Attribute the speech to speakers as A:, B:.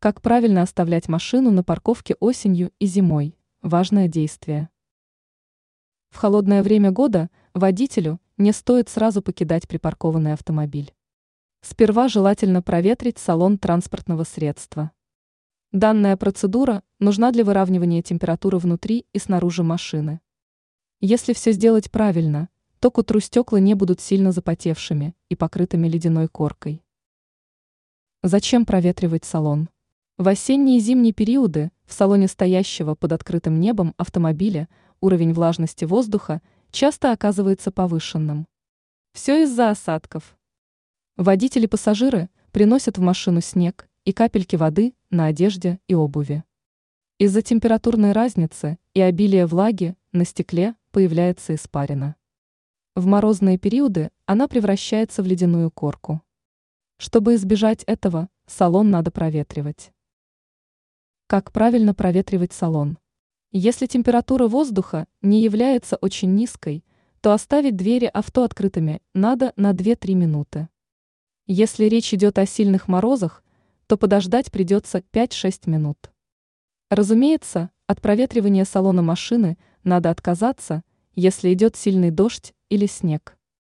A: Как правильно оставлять машину на парковке осенью и зимой? Важное действие. В холодное время года водителю не стоит сразу покидать припаркованный автомобиль. Сперва желательно проветрить салон транспортного средства. Данная процедура нужна для выравнивания температуры внутри и снаружи машины. Если все сделать правильно, то к утру стекла не будут сильно запотевшими и покрытыми ледяной коркой. Зачем проветривать салон? В осенние и зимние периоды в салоне стоящего под открытым небом автомобиля уровень влажности воздуха часто оказывается повышенным. Все из-за осадков. Водители-пассажиры приносят в машину снег и капельки воды на одежде и обуви. Из-за температурной разницы и обилия влаги на стекле появляется испарина. В морозные периоды она превращается в ледяную корку. Чтобы избежать этого, салон надо проветривать. Как правильно проветривать салон? Если температура воздуха не является очень низкой, то оставить двери авто открытыми надо на 2-3 минуты. Если речь идет о сильных морозах, то подождать придется 5-6 минут. Разумеется, от проветривания салона машины надо отказаться, если идет сильный дождь или снег.